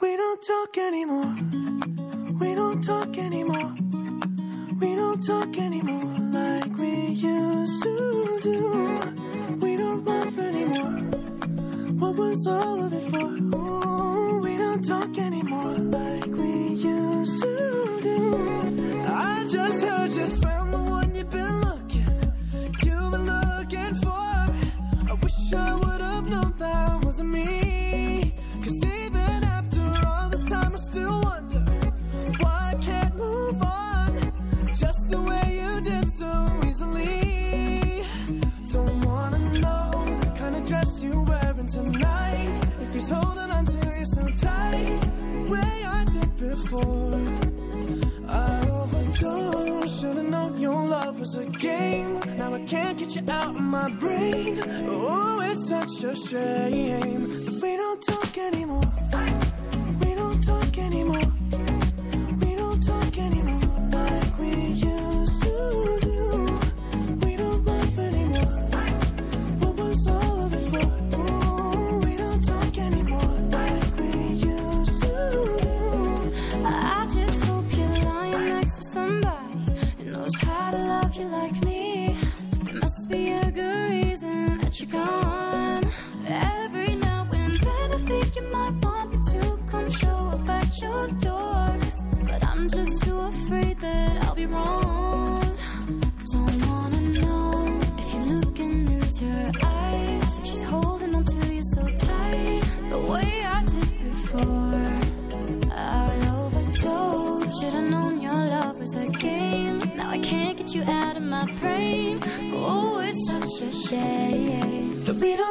We don't talk anymore. Out my brain. Oh, it's such a shame that we don't talk anymore.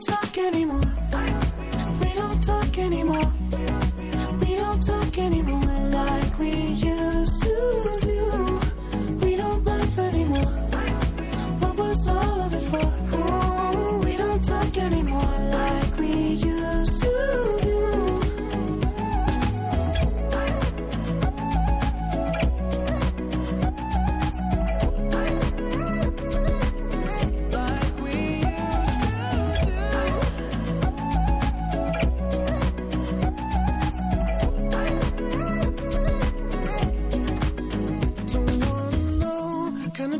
Talk anymore.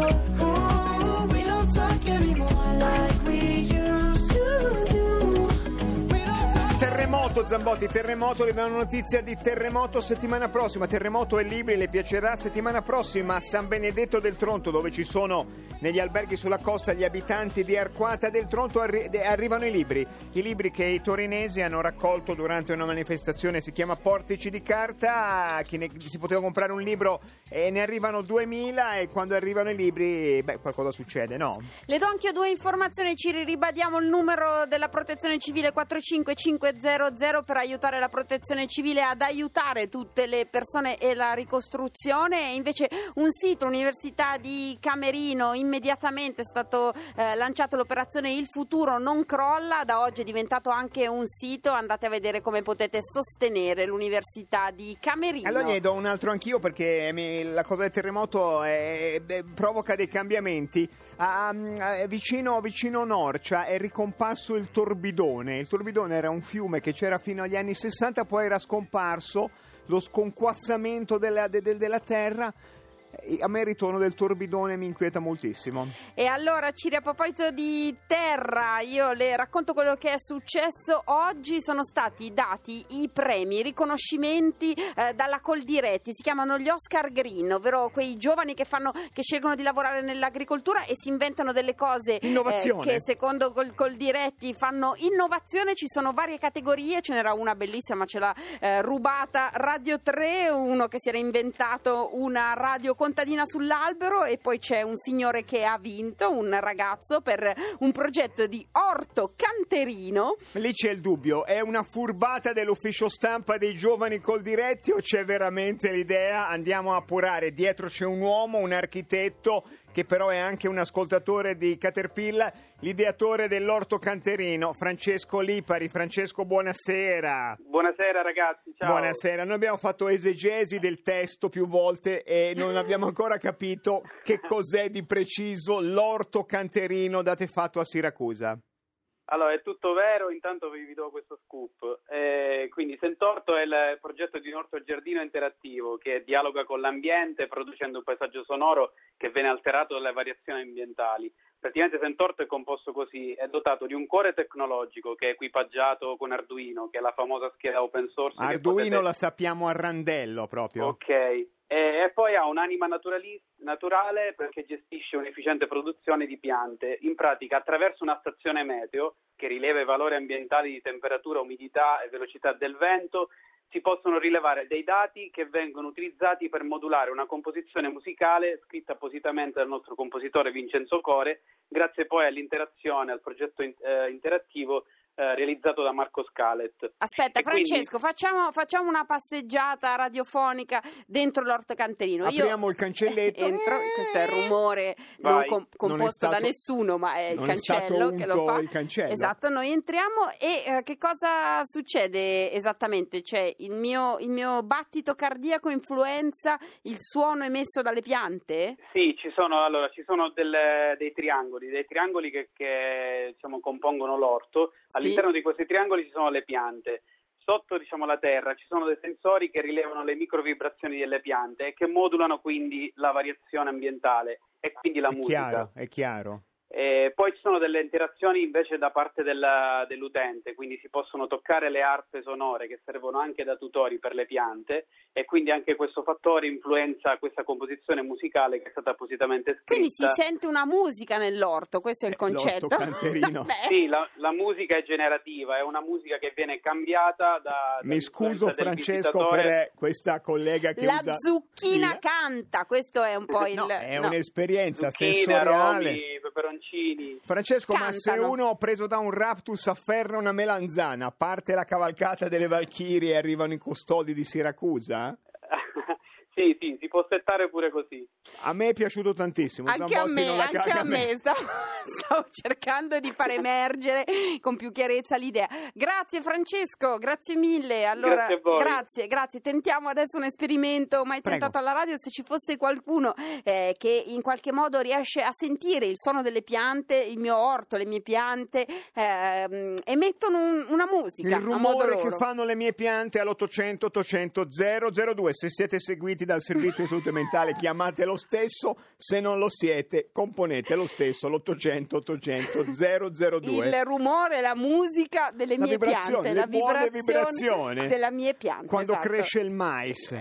Oh. Terremoto Zambotti, terremoto, le danno notizia di terremoto settimana prossima. Terremoto e libri le piacerà settimana prossima a San Benedetto del Tronto, dove ci sono negli alberghi sulla costa gli abitanti di Arquata del Tronto. arri- arrivano i libri, i libri che i torinesi hanno raccolto durante una manifestazione, si chiama Portici di Carta. Chi ne- si poteva comprare un libro e ne arrivano 2000 e quando arrivano i libri, beh, qualcosa succede, no? Le do anche due informazioni, ci ribadiamo il numero della protezione civile 45500 per aiutare la protezione civile ad aiutare tutte le persone e la ricostruzione invece un sito, Università di Camerino, immediatamente è stato eh, lanciato l'operazione Il futuro non crolla, da oggi è diventato anche un sito, andate a vedere come potete sostenere l'Università di Camerino. Allora ne do un altro anch'io perché la cosa del terremoto è- è- provoca dei cambiamenti. A- a- vicino, vicino Norcia è ricomparso il Torbidone. Il Torbidone era un fiume che c'era fino agli anni 60, poi era scomparso. Lo sconquassamento della, de- de- della terra. E A me il ritorno del Torbidone mi inquieta moltissimo. E allora, Ciri, a proposito di terra, io le racconto quello che è successo. Oggi sono stati dati i premi, i riconoscimenti eh, dalla Coldiretti. Si chiamano gli Oscar Green, ovvero quei giovani che, fanno, che scelgono di lavorare nell'agricoltura e si inventano delle cose eh, Innovazione. che secondo Col- Coldiretti fanno innovazione. Ci sono varie categorie, ce n'era una bellissima, ma ce l'ha eh, rubata Radio 3, uno che si era inventato una radio contadina sull'albero e poi c'è un signore che ha vinto, un ragazzo, per un progetto di orto canterino. Lì c'è il dubbio, è una furbata dell'ufficio stampa dei giovani col diretti o c'è veramente l'idea? Andiamo a appurare, dietro c'è un uomo, un architetto che però è anche un ascoltatore di Caterpillar, l'ideatore dell'orto canterino, Francesco Lipari. Francesco, buonasera. Buonasera ragazzi, ciao. Buonasera, noi abbiamo fatto esegesi del testo più volte e non abbiamo ancora capito che cos'è di preciso l'orto canterino date fatto a Siracusa. Allora, è tutto vero, intanto vi do questo scoop. Eh, quindi Sentorto è il progetto di un orto giardino interattivo che dialoga con l'ambiente producendo un paesaggio sonoro che viene alterato dalle variazioni ambientali. Praticamente Sentorto è composto così, è dotato di un cuore tecnologico che è equipaggiato con Arduino, che è la famosa scheda open source. Arduino potete- la sappiamo a randello proprio. Ok, e, poi ha un'anima naturale perché gestisce un'efficiente produzione di piante. In pratica, attraverso una stazione meteo che rileva i valori ambientali di temperatura, umidità e velocità del vento, si possono rilevare dei dati che vengono utilizzati per modulare una composizione musicale scritta appositamente dal nostro compositore Vincenzo Core, grazie poi all'interazione, al progetto eh, interattivo eh, realizzato da Marco Scalet. Aspetta, E quindi- Francesco, facciamo, facciamo una passeggiata radiofonica dentro l'orto canterino. Io Apriamo il cancelletto. entro, questo è il rumore non Vai. com- Non è composto da stato- nessuno, ma è il non è stato cancello che lo fa. il cancello. Esatto, noi entriamo e eh, che cosa succede esattamente? Cioè, il mio, il mio battito cardiaco influenza il suono emesso dalle piante? Sì, ci sono, allora, ci sono delle- dei triangoli, dei triangoli che, che, diciamo, compongono l'orto. Sì. All'interno di questi triangoli ci sono le piante. Sotto diciamo, la terra ci sono dei sensori che rilevano le microvibrazioni delle piante e che modulano quindi la variazione ambientale e quindi la È musica. chiaro, è chiaro. E poi ci sono delle interazioni invece da parte della- dell'utente, quindi si possono toccare le arpe sonore che servono anche da tutori per le piante e quindi anche questo fattore influenza questa composizione musicale che è stata appositamente scritta. Quindi si sente una musica nell'orto, questo è il Eh, l'orto concetto. Sì, la, la musica è generativa, è una musica che viene cambiata da... Mi scuso Francesco visitatore. per eh, questa collega che la usa... zucchina Sì, canta, questo è un po' il... No, è no. un'esperienza Zucchine, sensoriale. aromi, peperoncini. Francesco, ma se Cantano. uno preso da un raptus afferra una melanzana, parte la cavalcata delle Valchirie e arrivano i custodi di Siracusa? Sì, sì, si può settare pure così. A me è piaciuto tantissimo. Anche a me, non la anche caga a me, stavo, stavo cercando di far emergere con più chiarezza l'idea. Grazie Francesco, grazie mille. Allora, Grazie a voi. grazie, grazie. Tentiamo adesso un esperimento mai Prego. tentato alla radio. Se ci fosse qualcuno eh, che in qualche modo riesce a sentire il suono delle piante, il mio orto, le mie piante, ehm, emettono un- una musica. Il a modo rumore loro. che fanno le mie piante all'800 800 002. Se siete seguiti dal servizio di salute mentale, chiamate lo stesso. Se non lo siete, componete lo stesso l'800 800 002. Il rumore, la musica delle La mie piante, la vibrazione della mie piante. Quando esatto. cresce il mais.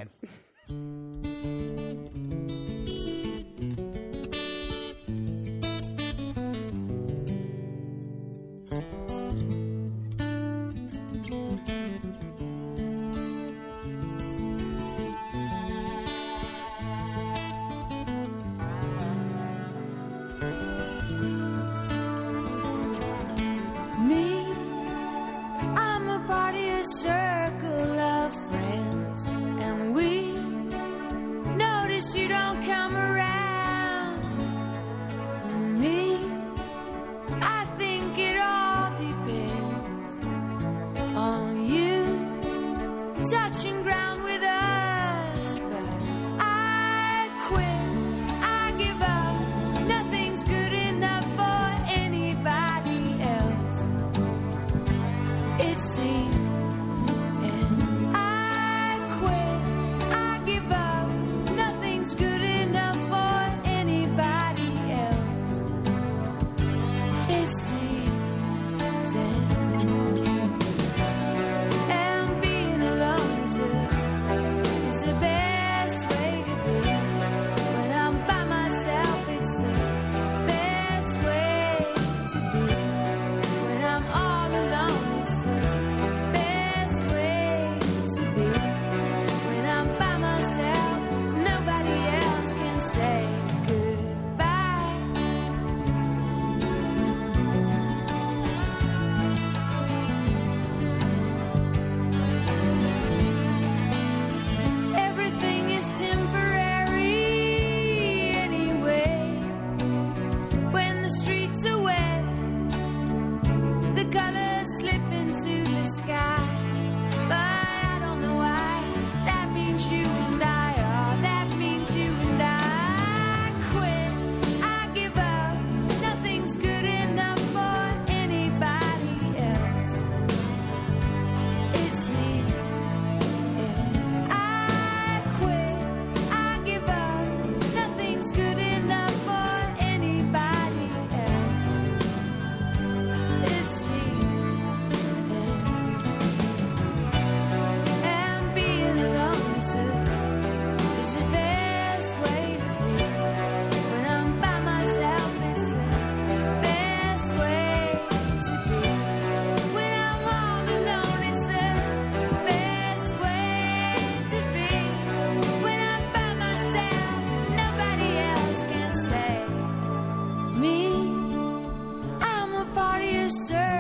A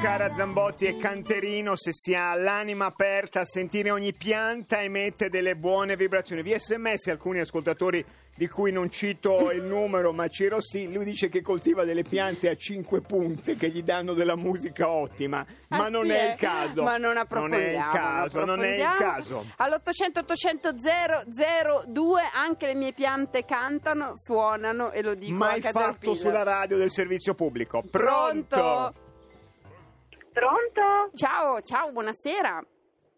Cara Zambotti, è canterino se si ha l'anima aperta a sentire ogni pianta emette delle buone vibrazioni. Via sms alcuni ascoltatori di cui non cito il numero, ma Ciro sì, lui dice che coltiva delle piante a cinque punte che gli danno della musica ottima, ma Ah, non sì, è eh? il caso. Ma non Non è il approfondiamo. caso, non è il approfondiamo. caso. All'800 800 002 anche le mie piante cantano, suonano e lo dico Mai a Caterpillar. fatto sulla radio del servizio pubblico. Pronto? Pronto? Pronto? Ciao, ciao, buonasera.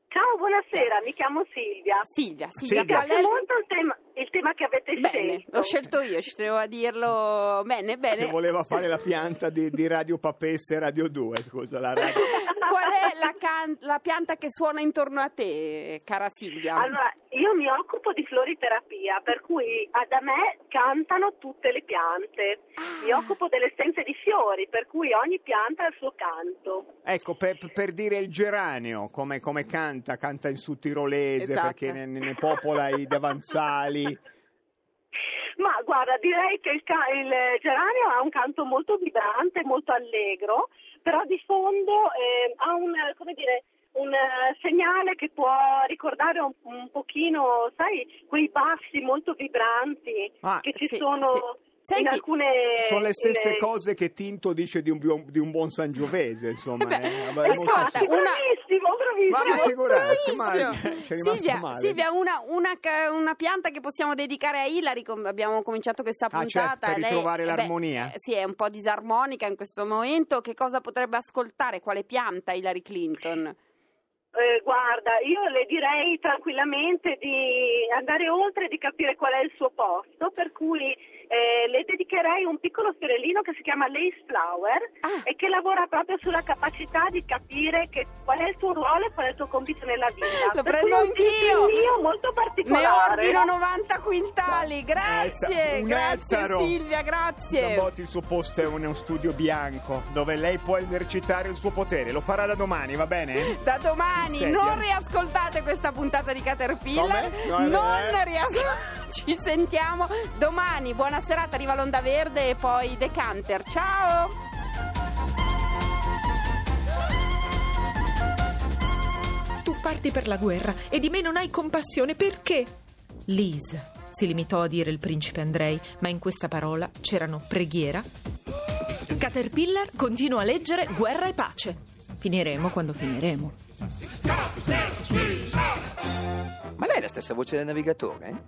Ciao, buonasera, mi chiamo Silvia. Silvia, Silvia. Mi piace il... molto il tema, il tema che avete Bene, scelto. l'ho scelto io, ci tenevo a dirlo bene, bene. Se voleva fare la pianta di, di Radio Papesse Radio 2, scusa, la radio. Qual è la, can- la pianta che suona intorno a te, cara Silvia? Allora, io mi occupo di floriterapia, per cui da me cantano tutte le piante. Mi Ah. occupo delle essenze di fiori, per cui ogni pianta ha il suo canto. Ecco, per, per dire il geranio, come, come canta, canta in sudtirolese Esatto. perché ne, ne popola i davanzali. Guarda, direi che il, ca- il geranio ha un canto molto vibrante, molto allegro, però di fondo eh, ha un, eh, come dire, un eh, segnale che può ricordare un, un pochino, sai, quei bassi molto vibranti Ah, che ci sì, sono sì. Senti, in alcune... Sono le stesse in- cose che Tinto dice di un, buon- di un buon Sangiovese, insomma. Eh eh, ascolta, Sì, una- bravissimo, bravissimo. Ma figurarsi, ma ci è rimasto Silvia, male. Silvia, una, una una pianta che possiamo dedicare a Hilary, com- abbiamo cominciato questa Ah, puntata. certo, per lei- ritrovare eh beh, l'armonia. eh, sì, è un po' disarmonica in questo momento. Che cosa potrebbe ascoltare? Quale pianta Hillary Clinton? Eh, guarda, io le direi tranquillamente di andare oltre e di capire qual è il suo posto, per cui eh, le dedicherei un piccolo fiorellino che si chiama Lace Flower Ah. e che lavora proprio sulla capacità di capire che, qual è il suo ruolo e qual è il suo compito nella vita. Lo Per prendo anch'io. titolo mio molto Ne particolare. ordino 90 quintali. Grazie, Un grazie ettaro. Silvia, grazie. Zambotti, il suo posto è uno studio bianco dove lei può esercitare il suo potere. Lo farà da domani, va bene? Da domani non riascoltate questa puntata di Caterpillar. Come? No, non eh. riascoltate. Ci sentiamo domani. Buona serata, arriva l'Onda Verde e poi Decanter. Ciao! Tu parti per la guerra e di me non hai compassione perché? Liz, si limitò a dire il principe Andrei, ma in questa parola c'erano preghiera. Caterpillar continua a leggere Guerra e pace. Finiremo quando finiremo. Ma lei è la stessa voce del navigatore?